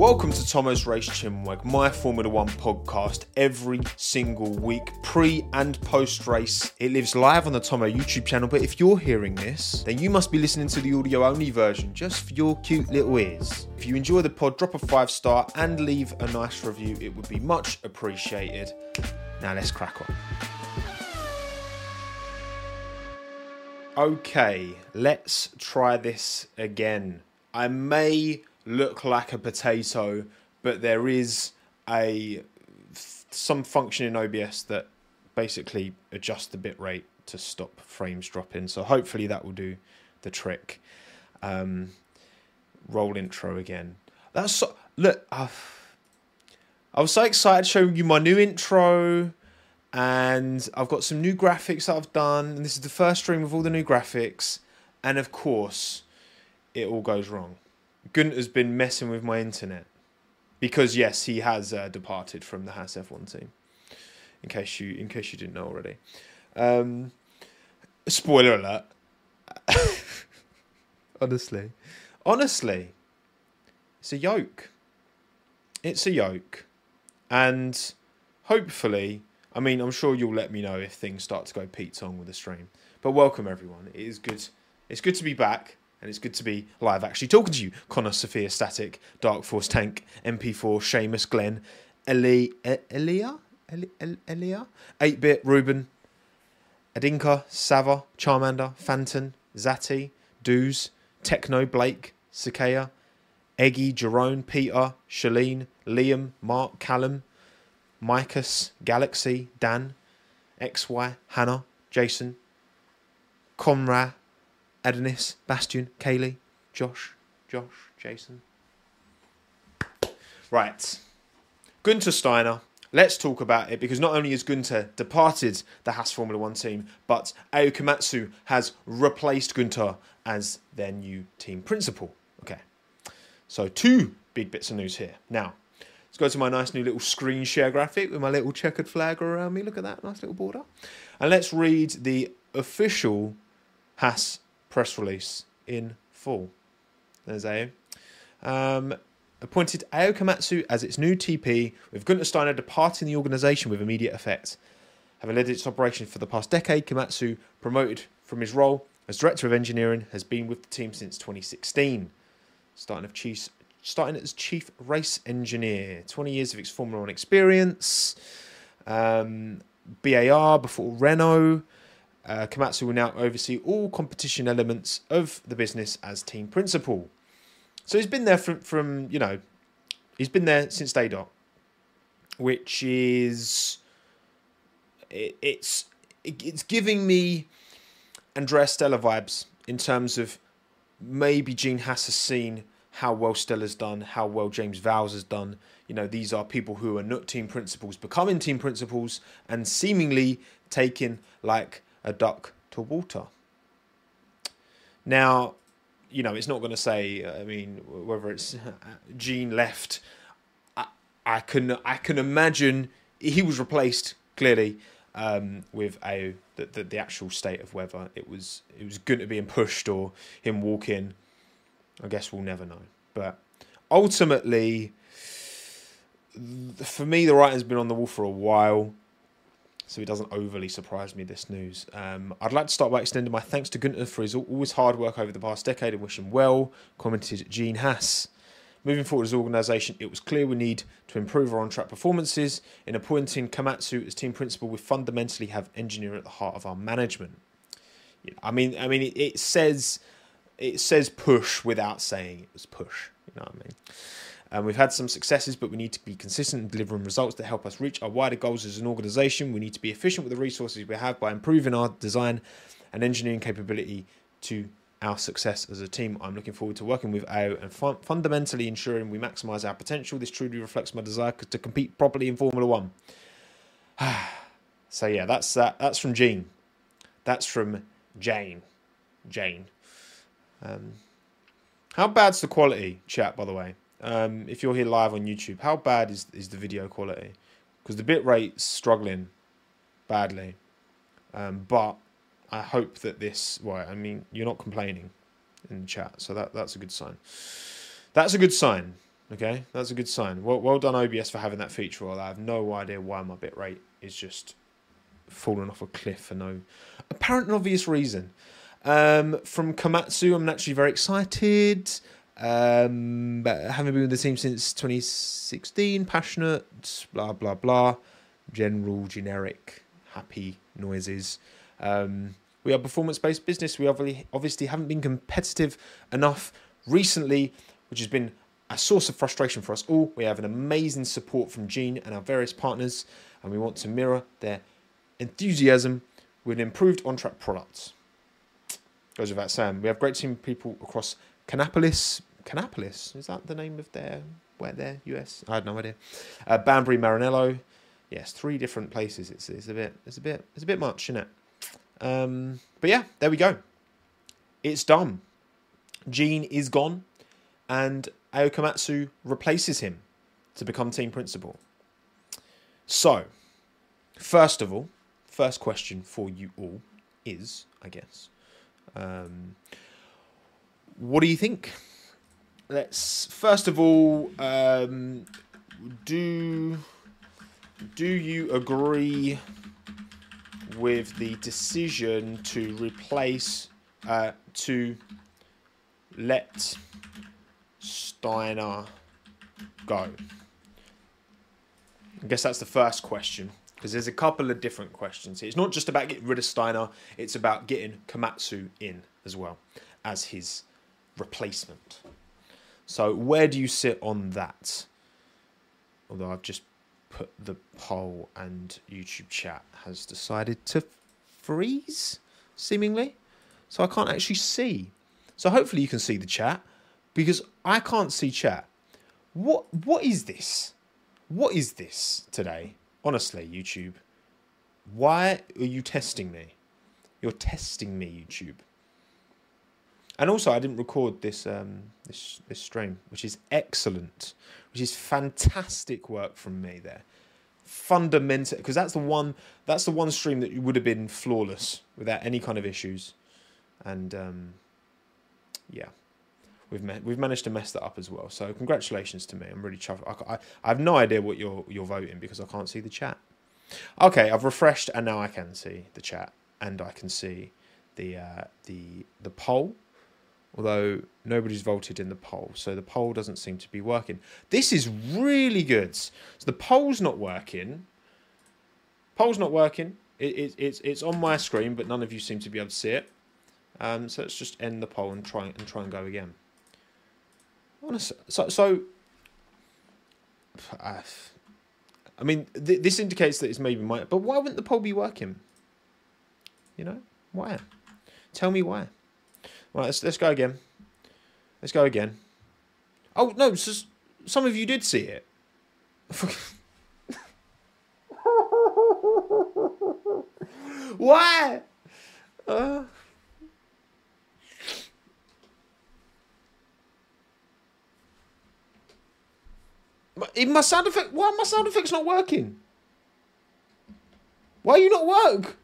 Welcome to Tommo's Race Chinwag, my Formula One podcast every single week, pre and post race. It lives live on the Tommo YouTube channel, but if you're hearing this, then you must be listening to the audio only version just for your cute little ears. If you enjoy the pod, drop a five star and leave a nice review, it would be much appreciated. Now let's crack on. Okay, let's try this again. I may look like a potato, but there is a some function in OBS that basically adjusts the bit rate to stop frames dropping. So hopefully that will do the trick. Um, roll intro again. That's so, look. Uh, I was so excited showing you my new intro, and I've got some new graphics that I've done. And this is the first stream with all the new graphics, and of course, it all goes wrong. Guenther's been messing with my internet because yes, he has uh, departed from the Haas F1 team. In case you in case you didn't know already. Um, spoiler alert. honestly, honestly, it's a yoke. It's a yoke, and hopefully, I mean, I'm sure you'll let me know if things start to go Pete Tong with the stream. But welcome everyone. It is good. It's good to be back and it's good to be live actually talking to you. Connor, Sophia, Static, Dark Force Tank, MP4, Seamus, Glenn, Eli, Elia, Elia, 8 Bit, Ruben, Adinka, Sava, Charmander, Phantom, Zati, Doos, Techno, Blake, Sakea, Eggy, Jerome, Peter, Shalene, Liam, Mark, Callum, Micus, Galaxy, Dan, XY, Hannah, Jason, Conrad, Adonis, Bastion, Kaylee, Josh, Josh, Jason. Right. Guenther Steiner. Let's talk about it because not only has Guenther departed the Haas Formula One team, but Ayao Komatsu has replaced Guenther as their new team principal. Okay. So, two big bits of news here. Now, let's go to my nice new little screen share graphic with my little checkered flag around me. Look at that nice little border. And let's read the official Haas press release in full. There's Ayao. Um, appointed Ayao Komatsu as its new TP, with Guenther Steiner departing the organisation with immediate effect. Having led its operation for the past decade, Komatsu, promoted from his role as Director of Engineering, has been with the team since 2016, starting, of chief, starting as Chief Race Engineer. 20 years of Formula One experience. Um, BAR before Renault. Uh, Komatsu will now oversee all competition elements of the business as team principal. So he's been there from, from you know, he's been there since day dot, which is it, it's it, it's giving me Andrea Stella vibes in terms of maybe Gene Haas has seen how well Stella's done, how well James Vowles has done. You know, these are people who are not team principals, becoming team principals, and seemingly taking like a duck to water. Now, you know, it's not going to say. I mean, whether it's Gene left, I, I can I can imagine he was replaced clearly um, with a the, the, the actual state of whether it was it was going to be pushed or him walking. I guess we'll never know. But ultimately, for me, the writing's been on the wall for a while so it doesn't overly surprise me this news. Um, I'd like to start by extending my thanks to Guenther for his always hard work over the past decade and wish him well, commented Gene Haas. Moving forward as an organisation, it was clear we need to improve our on-track performances. In appointing Komatsu as team principal, we fundamentally have engineering at the heart of our management. I mean, I mean, it, it says it says push without saying it was push. You know what I mean? Um, we've had some successes, but we need to be consistent in delivering results that help us reach our wider goals as an organisation. We need to be efficient with the resources we have by improving our design and engineering capability to our success as a team. I'm looking forward to working with Ayao and fun- fundamentally ensuring we maximise our potential. This truly reflects my desire to compete properly in Formula One. so yeah, that's that. That's from Gene. That's from Jane. Jane. Um, how bad's the quality, chat? By the way, um, if you're here live on YouTube, how bad is is the video quality? Because the bit rate's struggling badly. Um, but I hope that this. Well, I mean, you're not complaining in the chat, so that that's a good sign. That's a good sign. Okay, that's a good sign. Well, well done OBS for having that feature. Well, I have no idea why my bitrate is just fallen off a cliff for no apparent and obvious reason. Um, from Komatsu, I'm naturally very excited. Um, having been with the team since 2016, passionate, blah blah blah, general generic happy noises. Um, we are performance based business. We obviously haven't been competitive enough recently, which has been a source of frustration for us all. We have an amazing support from Gene and our various partners, and we want to mirror their enthusiasm with improved on track products. Goes without saying. We have great team of people across Kannapolis. Kannapolis? Is that the name of their where they're US? I had no idea. Uh, Banbury Maranello. Yes, three different places. It's, it's a bit it's a bit it's a bit much, isn't it? Um, but yeah, there we go. It's done. Gene is gone, and Ayao Komatsu replaces him to become team principal. So, first of all, first question for you all is, I guess, um, what do you think? Let's first of all, um, do do you agree with the decision to replace uh, to let Steiner go? I guess that's the first question because there's a couple of different questions here. It's not just about getting rid of Steiner, it's about getting Komatsu in as well as his replacement. So, where do you sit on that? Although I've just put the poll and YouTube chat has decided to freeze, seemingly. So I can't actually see. So hopefully you can see the chat because I can't see chat. What what is this? What is this today? Honestly, YouTube. Why are you testing me? You're testing me, YouTube. And also, I didn't record this um, this this stream, which is excellent, which is fantastic work from me there. Fundamental, because that's the one that's the one stream that would have been flawless without any kind of issues, and um, yeah, we've we've managed to mess that up as well. So congratulations to me. I'm really chuffed. I, I, I have no idea what you're you're voting because I can't see the chat. Okay, I've refreshed and now I can see the chat and I can see the uh, the the poll although nobody's voted in the poll, so the poll doesn't seem to be working. This is really good. So the poll's not working. Poll's not working. It, it, it's it's on my screen, but none of you seem to be able to see it. Um, so let's just end the poll and try and try and go again. So so. Uh, I mean, th this indicates that it's maybe my. But why wouldn't the poll be working? You know why? Tell me why. Right, let's, let's go again. Let's go again. Oh, no, so some of you did see it. Why? Uh... My sound effect, why my sound effect's not working? Why are you not work?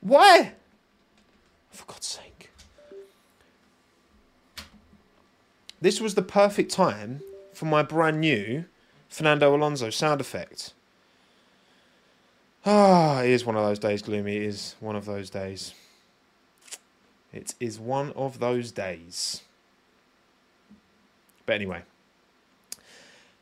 Why? For God's sake. This was the perfect time for my brand new Fernando Alonso sound effect. Ah, it is one of those days, Gloomy. It is one of those days. It is one of those days. But anyway,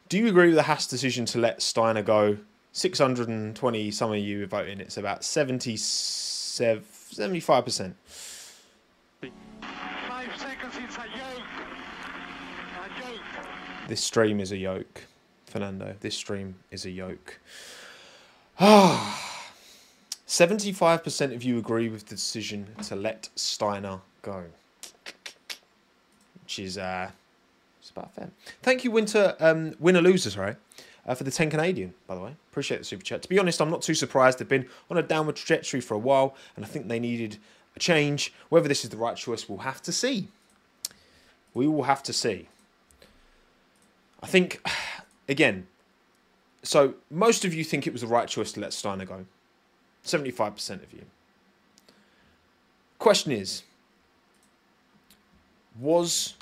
do you agree with the Haas decision to let Steiner go? 620 some of you voting. It's about 77, 75%. This stream is a yoke, Fernando. This stream is a yoke. Ah, 75% of you agree with the decision to let Steiner go. Which is uh, it's about fair. Thank you, Winter, um, winner loser, sorry, uh, for the 10 Canadian, by the way. Appreciate the super chat. To be honest, I'm not too surprised. They've been on a downward trajectory for a while, and I think they needed a change. Whether this is the right choice, we'll have to see. We will have to see. I think, again, so most of you think it was the right choice to let Steiner go. 75% of you. Question is, was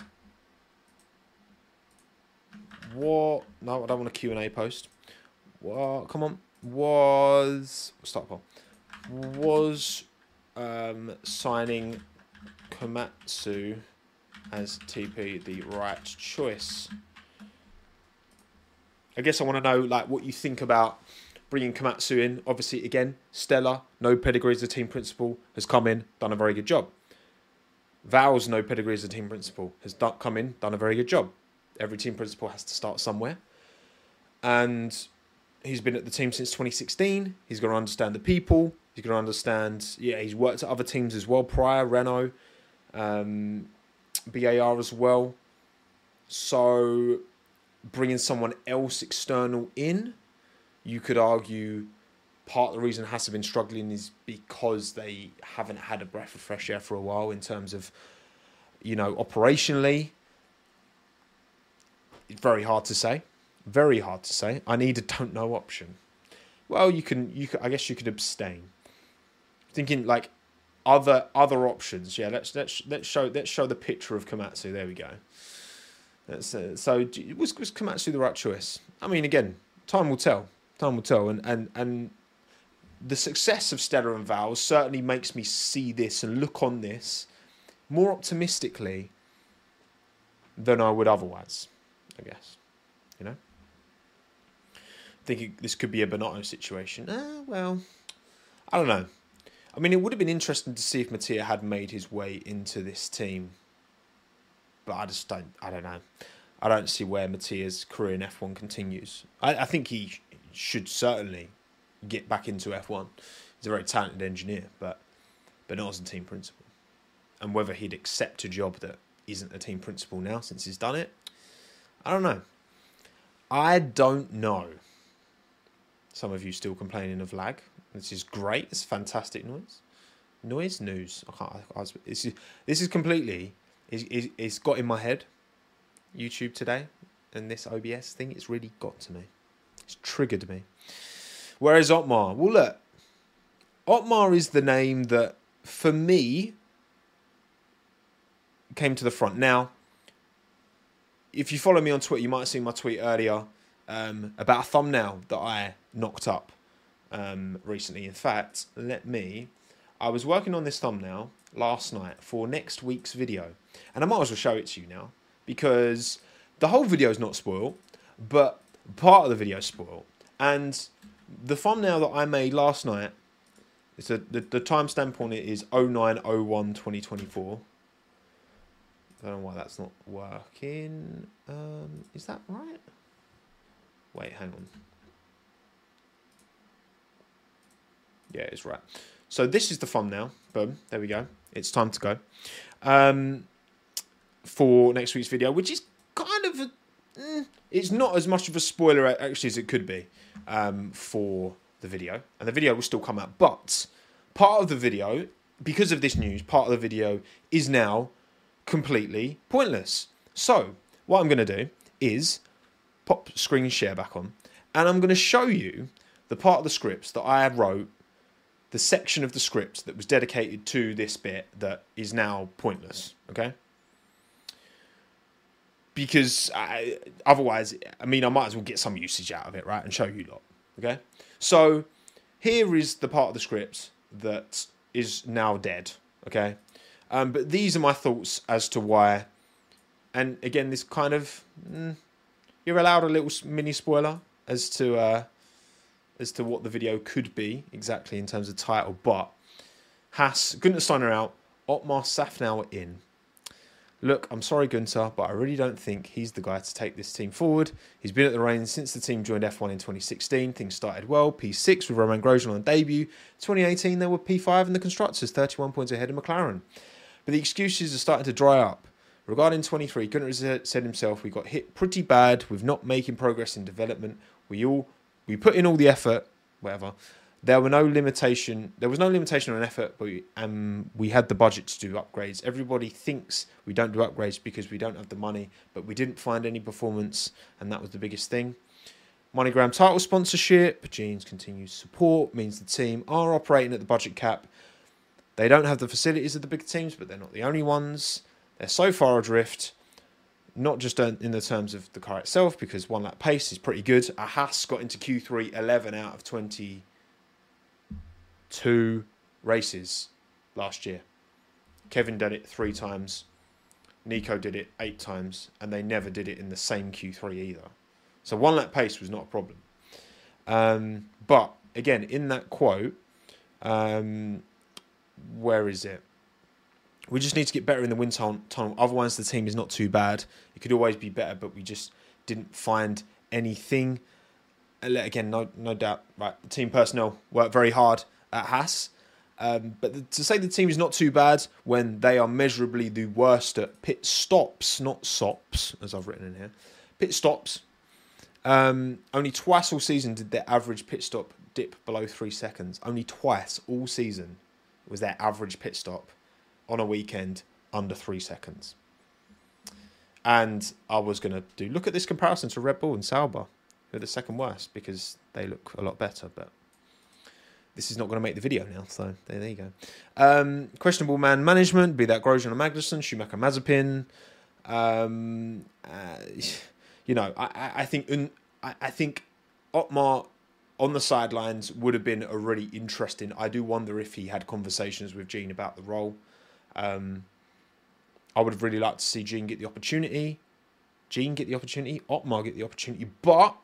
what? No, I don't want a Q and A post. What? Come on. Was start poll. Was um, signing Komatsu as TP the right choice? I guess I want to know like what you think about bringing Komatsu in. Obviously, again, Stella, no pedigree as a team principal, has come in, done a very good job. Vowles no pedigree as a team principal has come in, done a very good job. Every team principal has to start somewhere, and he's been at the team since 2016. He's going to understand the people. He's going to understand. Yeah, he's worked at other teams as well prior, Renault, um, BAR as well. So bringing someone else external in, you could argue part of the reason have been struggling is because they haven't had a breath of fresh air for a while in terms of, you know, operationally. Very hard to say. Very hard to say. I need a don't know option. Well, you can. You can, I guess you could abstain. Thinking like other other options. Yeah, let's let's let's show let's show the picture of Komatsu. There we go. That's, uh, so was was Komatsu the right choice? I mean, again, time will tell. Time will tell, and and and the success of Stella and Vowles certainly makes me see this and look on this more optimistically than I would otherwise. I guess, you know. I Thinking this could be a Binotto situation. Uh, well, I don't know. I mean, it would have been interesting to see if Mattia had made his way into this team but I just don't. I don't know. I don't see where Mattia's career in F one continues. I, I think he should certainly get back into F one. He's a very talented engineer, but but not as a team principal. And whether he'd accept a job that isn't a team principal now since he's done it, I don't know. I don't know. Some of you still complaining of lag. This is great. It's fantastic noise. Noise news. I can't. I, I, this is this is completely it's, it's got in my head. YouTube today and this OBS thing, it's really got to me. It's triggered me. Whereas Otmar, well, look, Otmar is the name that, for me, came to the front. Now, if you follow me on Twitter, you might have seen my tweet earlier um, about a thumbnail that I knocked up um, recently. In fact, let me. I was working on this thumbnail last night for next week's video. And I might as well show it to you now because the whole video is not spoiled, but part of the video is spoiled. And the thumbnail that I made last night, it's a, the, the timestamp on it is 0901 2024. I don't know why that's not working. Um, is that right? Wait, hang on. Yeah, it's right. So this is the thumbnail. Boom. There we go. It's time to go. Um, for next week's video, which is kind of a, mm, it's not as much of a spoiler actually as it could be um, for the video, and the video will still come out. But part of the video, because of this news, part of the video is now completely pointless. So what I'm going to do is pop screen share back on, and I'm going to show you the part of the scripts that I wrote the section of the script that was dedicated to this bit that is now pointless. Okay. Because I, otherwise, I mean, I might as well get some usage out of it, right, and show you lot. Okay. So here is the part of the script that is now dead. Okay. Um, but these are my thoughts as to why. And again, this kind of mm, you're allowed a little mini spoiler as to uh, as to what the video could be exactly in terms of title, but Haas, Guenther Steiner out, Otmar Szafnauer in. Look, I'm sorry, Guenther, but I really don't think he's the guy to take this team forward. He's been at the reins since the team joined F1 in 2016. Things started well. P6 with Romain Grosjean on debut. 2018, they were P5 in the constructors, 31 points ahead of McLaren. But the excuses are starting to dry up. Regarding 23, Guenther said himself, we got hit pretty bad with not making progress in development. We all we put in all the effort, whatever. There were no limitation. There was no limitation on effort, but we, um, we had the budget to do upgrades. Everybody thinks we don't do upgrades because we don't have the money, but we didn't find any performance, and that was the biggest thing. MoneyGram title sponsorship, Gene's continued support means the team are operating at the budget cap. They don't have the facilities of the big teams, but they're not the only ones. They're so far adrift not just in the terms of the car itself, because one lap pace is pretty good. A Haas got into Q3 11 out of 22 races last year. Kevin did it three times. Nico did it eight times, and they never did it in the same Q3 either. So one lap pace was not a problem. Um, but again, in that quote, um, where is it? We just need to get better in the wind tunnel. Otherwise, the team is not too bad. It could always be better, but we just didn't find anything. Again, no, no doubt. Right, the team personnel worked very hard at Haas. Um, but the, to say the team is not too bad when they are measurably the worst at pit stops, not sops, as I've written in here, pit stops. Um, only twice all season did their average pit stop dip below three seconds. Only twice all season was their average pit stop on a weekend under three seconds. And I was going to do look at this comparison to Red Bull and Sauber, who are the second worst because they look a lot better, but this is not going to make the video now, so there, there you go. Um, questionable man management, be that Grosjean or Magnussen, Schumacher, Mazepin. Um, uh, you know, I, I think I, think Otmar on the sidelines would have been a really interesting. I do wonder if he had conversations with Gene about the role. Um, I would have really liked to see Gene get the opportunity. Gene get the opportunity. Otmar get the opportunity, but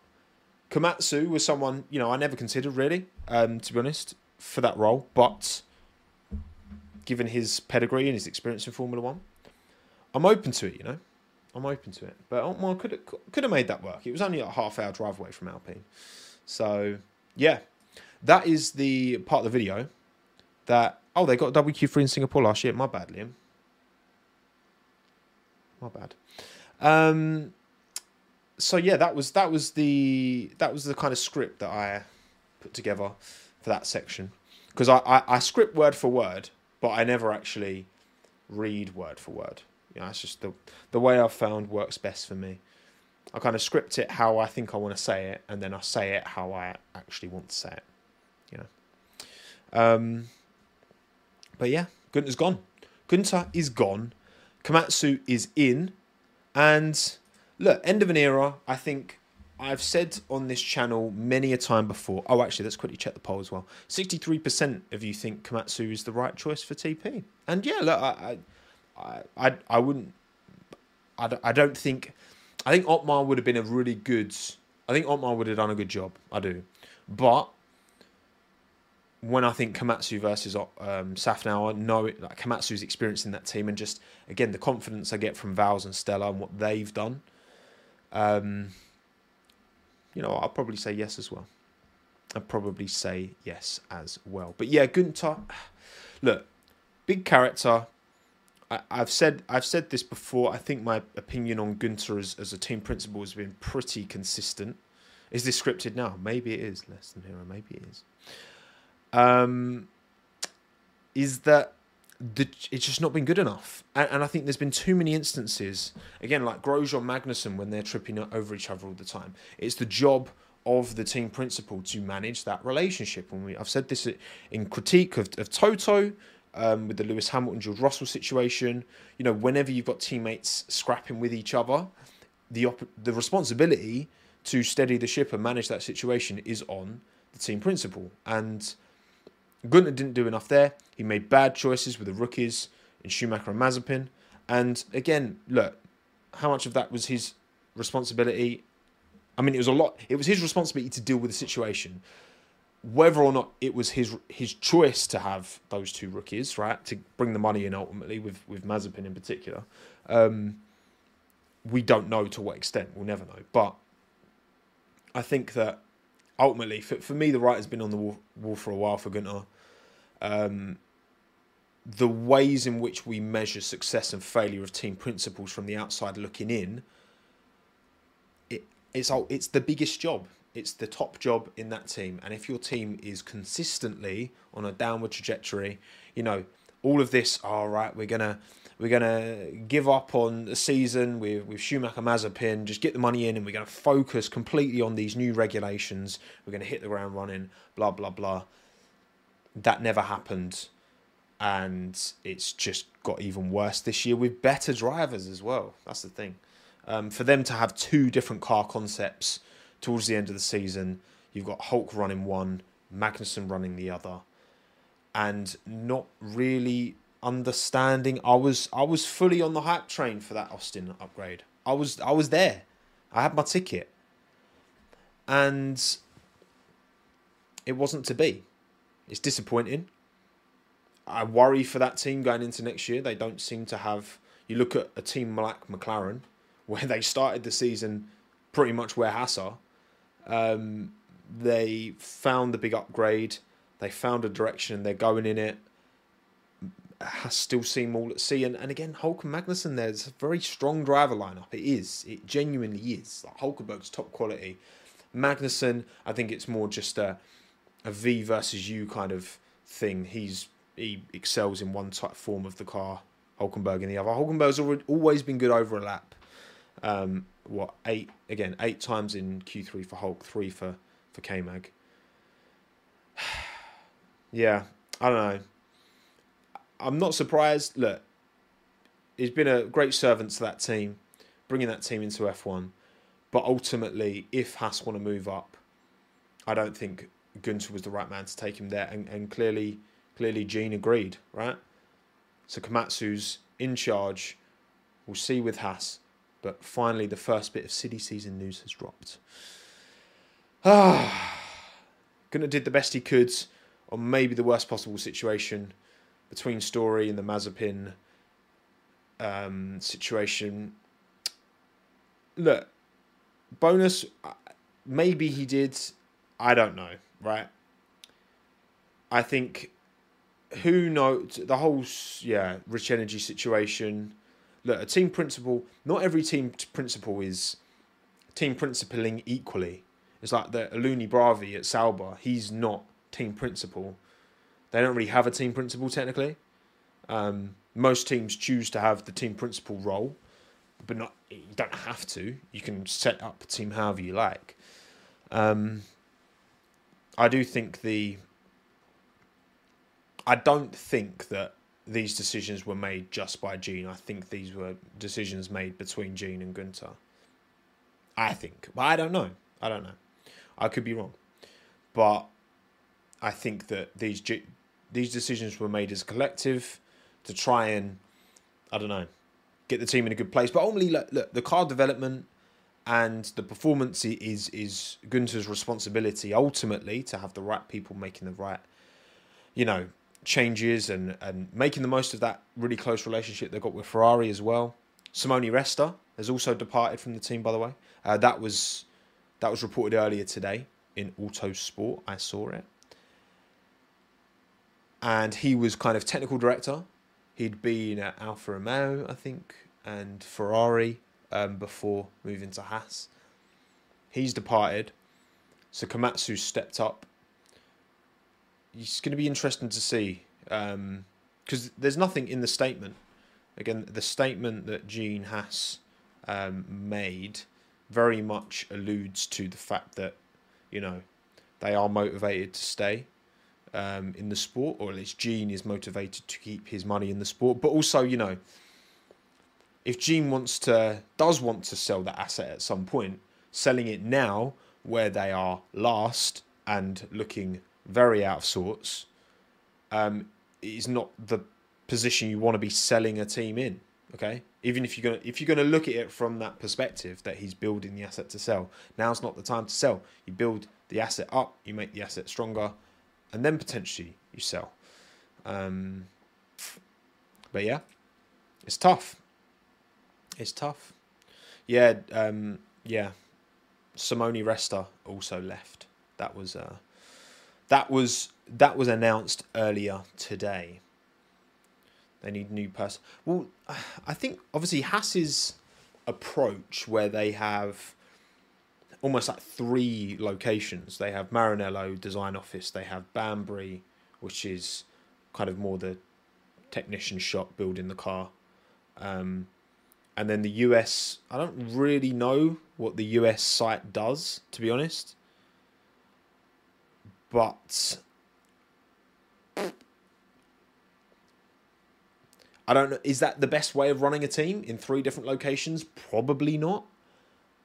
Komatsu was someone you know I never considered really, um, to be honest, for that role. But given his pedigree and his experience in Formula One, I'm open to it. You know, I'm open to it. But Otmar could have, could have made that work. It was only a half hour drive away from Alpine, so yeah, that is the part of the video that oh they got WQ3 in Singapore last year. My bad, Liam. My bad. Um, so yeah, that was that was the that was the kind of script that I put together for that section because I, I, I script word for word, but I never actually read word for word. You know, it's just the the way I've found works best for me. I kind of script it how I think I want to say it, and then I say it how I actually want to say it. You know. Um, but yeah, Guenther's gone. Guenther is gone. Komatsu is in, and look, end of an era. I think I've said on this channel many a time before. Oh, actually, let's quickly check the poll as well. Sixty-three percent of you think Komatsu is the right choice for TP, and yeah, look, I, I, I, I wouldn't. I I don't think. I think Otmar would have been a really good. I think Otmar would have done a good job. I do, but when I think Komatsu versus um, Szafnauer, know like Komatsu's experience in that team, and just again the confidence I get from Vowles and Stella and what they've done um, you know, I'll probably say yes as well. I'd probably say yes as well. But yeah, Guenther, look, big character. I, have said I've said this before. I think my opinion on Guenther as, as a team principal has been pretty consistent. Is this scripted now? Maybe it is less than hero. Maybe it is. Um, is that the, it's just not been good enough. And, and, I think there's been too many instances, again, like Grosjean Magnussen when they're tripping over each other all the time. It's the job of the team principal to manage that relationship. And we, I've said this in critique of, of Toto, um, with the Lewis Hamilton George Russell situation. You know, whenever you've got teammates scrapping with each other, the op- the responsibility to steady the ship and manage that situation is on the team principal. And Guenther didn't do enough there. He made bad choices with the rookies in Schumacher and Mazepin. And again, look, how much of that was his responsibility? I mean, it was a lot. It was his responsibility to deal with the situation. Whether or not it was his his choice to have those two rookies, right, to bring the money in ultimately with with Mazepin in particular, um, we don't know to what extent. We'll never know. But I think that ultimately, for, for me, the writer's been on the wall, wall for a while for Guenther. Um, the ways in which we measure success and failure of team principles from the outside looking in, it, it's it's the biggest job. It's the top job in that team. And if your team is consistently on a downward trajectory, you know, all of this, all right, we're gonna we're gonna give up on the season with with Schumacher Mazepin, just get the money in, and we're gonna focus completely on these new regulations. We're gonna hit the ground running, blah blah blah. That never happened, and it's just got even worse this year with better drivers as well. That's the thing. Um, for them to have two different car concepts towards the end of the season, you've got Hulk running one, Magnussen running the other, and not really understanding. I was I was fully on the hype train for that Austin upgrade. I was I was there. I had my ticket, and it wasn't to be. It's disappointing. I worry for that team going into next year. They don't seem to have. You look at a team like McLaren, where they started the season pretty much where Haas are. Um, they found the big upgrade. They found a direction. and They're going in it. Has still seen all at sea, and, and again, Hulk and Magnussen. There's a very strong driver lineup. It is. It genuinely is. Like Hulkenberg's top quality. Magnussen, I think it's more just a a V versus U kind of thing. He's he excels in one type form of the car. Hulkenberg in the other. Hulkenberg's always been good over a lap. Um, what eight again? Eight times in Q three for Hulk, three for for K Mag. yeah, I don't know. I'm not surprised. Look, he's been a great servant to that team, bringing that team into F1. But ultimately, if Haas want to move up, I don't think Guenther was the right man to take him there. And, and clearly, clearly, Gene agreed, right? So Komatsu's in charge. We'll see with Haas. But finally, the first bit of city season news has dropped. Ah, Guenther did the best he could on maybe the worst possible situation between Story and the Mazepin um, situation. Look, bonus, uh, maybe he did. I don't know, right? I think who knows the whole yeah rich energy situation. Look, a team principal. Not every team principal is team principling equally. It's like the Alunni Bravi at Sauber. He's not team principal. They don't really have a team principal technically. Um, most teams choose to have the team principal role, but not you don't have to. You can set up a team however you like. Um, I do think the. I don't think that these decisions were made just by Gene. I think these were decisions made between Gene and Guenther. I think, but I don't know. I don't know. I could be wrong, but I think that these these decisions were made as a collective to try and I don't know get the team in a good place. But ultimately, look, look the car development and the performance is is Guenther's responsibility ultimately to have the right people making the right, you know, changes and and making the most of that really close relationship they've got with Ferrari as well. Simone Resta has also departed from the team, by the way. Uh, that was that was reported earlier today in Autosport. I saw it. And he was kind of technical director. He'd been at Alfa Romeo, I think, and Ferrari um, before moving to Haas. He's departed. So Komatsu stepped up. It's going to be interesting to see because um, there's nothing in the statement. Again, the statement that Gene Haas um, made very much alludes to the fact that you know they are motivated to stay um, in the sport, or at least Gene is motivated to keep his money in the sport. But also, you know, if Gene wants to does want to sell that asset at some point, selling it now where they are last and looking very out of sorts, um, is not the position you want to be selling a team in. Okay, even if you're gonna if you're gonna look at it from that perspective that he's building the asset to sell, now's not the time to sell. You build the asset up, you make the asset stronger, and then potentially you sell. Um, but yeah, it's tough. It's tough. Yeah, um, yeah. Simone Resta also left. That was uh, that was that was announced earlier today. They need new person. Well, I think obviously Haas's approach where they have almost like three locations. They have Maranello Design Office. They have Banbury, which is kind of more the technician shop building the car. Um, and then the US, I don't really know what the US site does, to be honest. But I don't know. Is that the best way of running a team in three different locations? Probably not.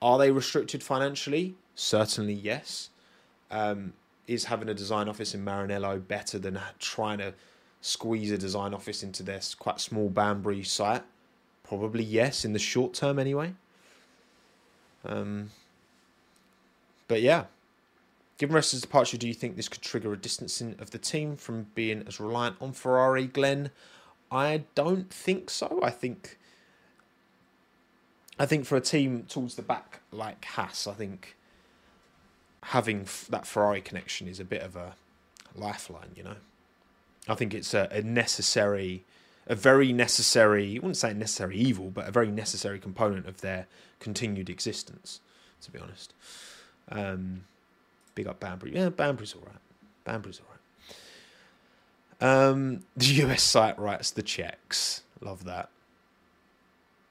Are they restricted financially? Certainly yes. Um, is having a design office in Maranello better than trying to squeeze a design office into their quite small Banbury site? Probably yes, in the short term anyway. Um, but yeah, given Russell's departure, do you think this could trigger a distancing of the team from being as reliant on Ferrari, Glenn? I don't think so. I think I think for a team towards the back like Haas, I think having f- that Ferrari connection is a bit of a lifeline. You know, I think it's a, a necessary, a very necessary. I wouldn't say necessary evil, but a very necessary component of their continued existence. To be honest, um, big up Banbury. Yeah, Banbury's all right. Banbury's all right. Um, the US site writes the checks. Love that.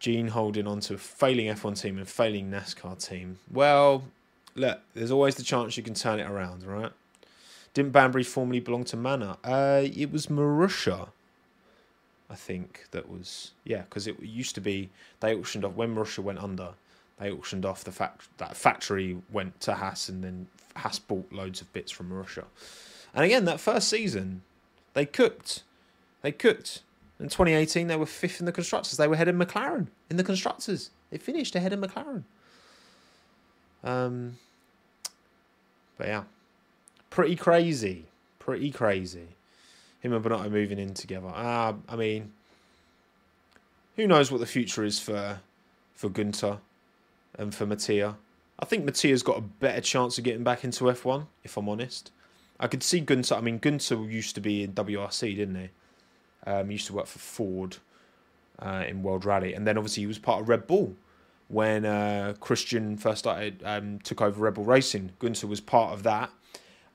Gene holding on to a failing F1 team and failing NASCAR team. Well, look, there's always the chance you can turn it around, right? Didn't Banbury formerly belong to Manor? Uh, it was Marussia, I think, that was. Yeah, because it used to be. They auctioned off. When Marussia went under, they auctioned off the fact that factory went to Haas and then Haas bought loads of bits from Marussia. And again, that first season, they cooked. They cooked. In 2018, they were fifth in the constructors. They were ahead of McLaren in the constructors. They finished ahead of McLaren. Um, but yeah, pretty crazy. Pretty crazy. Him and Binotto moving in together. Uh, I mean, who knows what the future is for for Guenther and for Mattia. I think Mattia's got a better chance of getting back into F1, if I'm honest. I could see Guenther. I mean, Guenther used to be in WRC, didn't he? Um, he used to work for Ford uh, in World Rally, and then obviously he was part of Red Bull when uh, Christian first started um, took over Red Bull Racing. Guenther was part of that,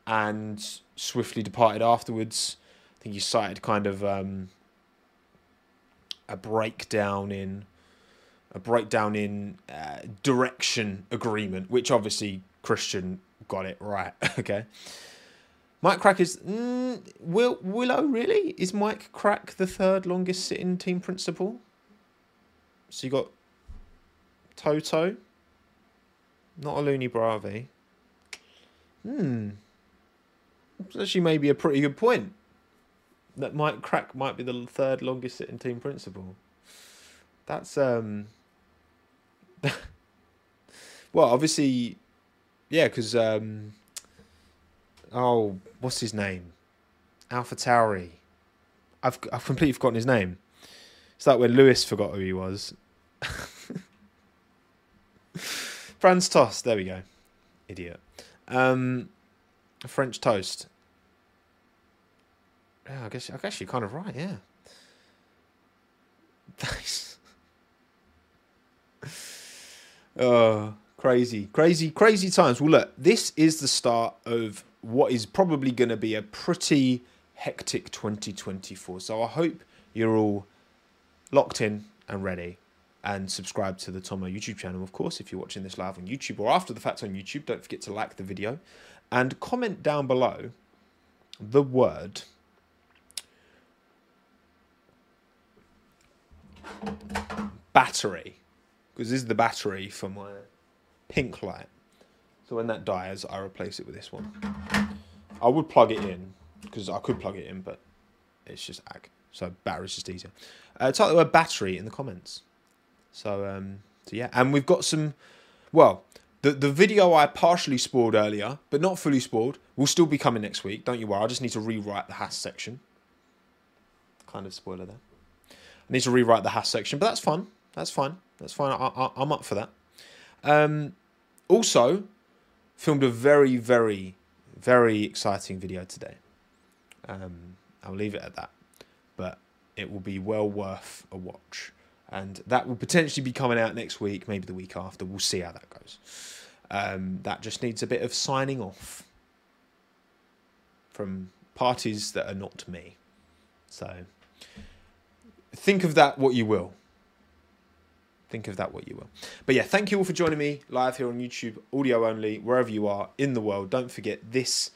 and swiftly departed afterwards. I think he cited kind of um, a breakdown in a breakdown in uh, direction agreement, which obviously Christian got it right. okay. Mike Krack is mm, Will Willow really is Mike Krack the third longest sitting team principal. So you got Toto, not Alunni Bravi. Hmm, it's actually maybe a pretty good point. That Mike Krack might be the third longest sitting team principal. That's um. well, obviously, yeah, because um oh, what's his name? Alpha Tauri. I've I've completely forgotten his name. It's like when Lewis forgot who he was. Franz Tost. There we go. Idiot. Um, French toast. Yeah, I guess I guess you're kind of right. Yeah. Thanks. oh, crazy, crazy, crazy times. Well, look, this is the start of what is probably going to be a pretty hectic 2024. So I hope you're all locked in and ready and subscribe to the Tommo YouTube channel, of course, if you're watching this live on YouTube or after the fact on YouTube. Don't forget to like the video and comment down below the word battery because this is the battery for my pink light. So when that dies, I replace it with this one. I would plug it in because I could plug it in, but it's just ag. So battery's just easier. Uh, type the word battery in the comments. So um, so yeah, and we've got some. Well, the the video I partially spoiled earlier, but not fully spoiled, will still be coming next week. Don't you worry. I just need to rewrite the Haas section. Kind of spoiler there. I need to rewrite the Haas section, but that's fine. That's fine. That's fine. I, I, I'm up for that. Um, also, filmed a very, very, very exciting video today. Um, I'll leave it at that, but it will be well worth a watch, and that will potentially be coming out next week, maybe the week after. We'll see how that goes. Um, that just needs a bit of signing off from parties that are not me. So think of that what you will. Think of that what you will. But yeah, thank you all for joining me live here on YouTube, audio only, wherever you are in the world. Don't forget this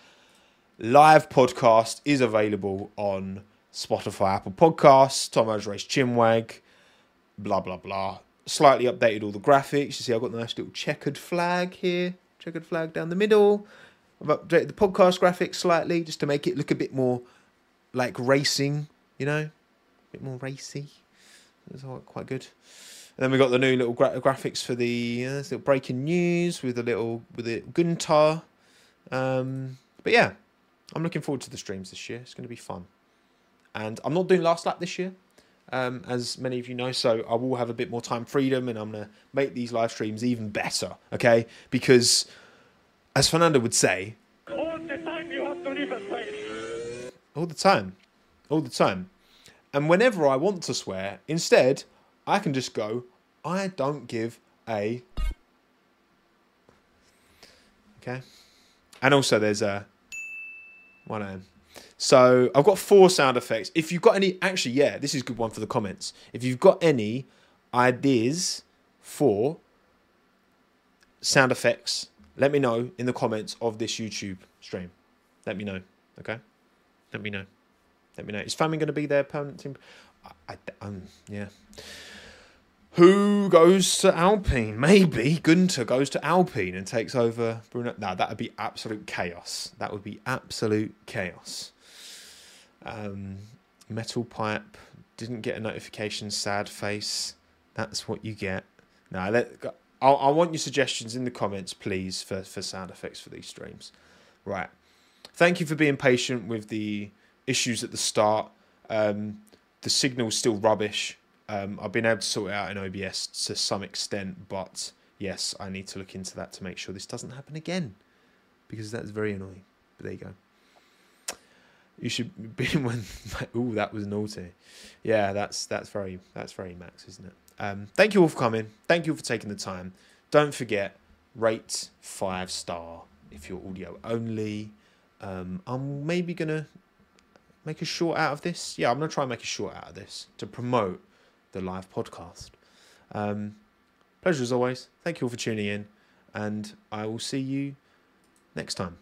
live podcast is available on Spotify, Apple Podcasts, Tommo's Race Chinwag, blah blah blah. Slightly updated all the graphics. You see, I've got the nice little checkered flag here, checkered flag down the middle. I've updated the podcast graphics slightly just to make it look a bit more like racing, you know, a bit more racy. It's quite good. And then we got the new little gra- graphics for the uh, little breaking news with a little with the Guenther. Um, but yeah, I'm looking forward to the streams this year. It's going to be fun. And I'm not doing last lap this year, um, as many of you know. So I will have a bit more time freedom, and I'm going to make these live streams even better. Okay, because as Fernando would say, all the time you have to leave a place. all the time, all the time. And whenever I want to swear, instead, I can just go, I don't give a. Okay. And also, there's a. One M. So I've got four sound effects. If you've got any, actually, yeah, this is a good one for the comments. If you've got any ideas for sound effects, let me know in the comments of this YouTube stream. Let me know, okay? Let me know. Let me know. Is Famin going to be there, permanent team? I, I, um, yeah. Who goes to Alpine? Maybe Guenther goes to Alpine and takes over Bruno. No, that would be absolute chaos. That would be absolute chaos. Um, metal pipe didn't get a notification. Sad face. That's what you get. No, let. I, I want your suggestions in the comments, please, for for sound effects for these streams. Right. Thank you for being patient with the issues at the start. Um, the signal's still rubbish. Um, I've been able to sort it out in OBS to some extent, but yes, I need to look into that to make sure this doesn't happen again because that's very annoying. But there you go. You should be when. Ooh, that was naughty. Yeah, that's that's very that's very max, isn't it? Um, thank you all for coming. Thank you all for taking the time. Don't forget, rate five star if you're audio only. Um, I'm maybe gonna make a short out of this. Yeah, I'm gonna try and make a short out of this to promote the live podcast. Um, pleasure as always. Thank you all for tuning in, and I will see you next time.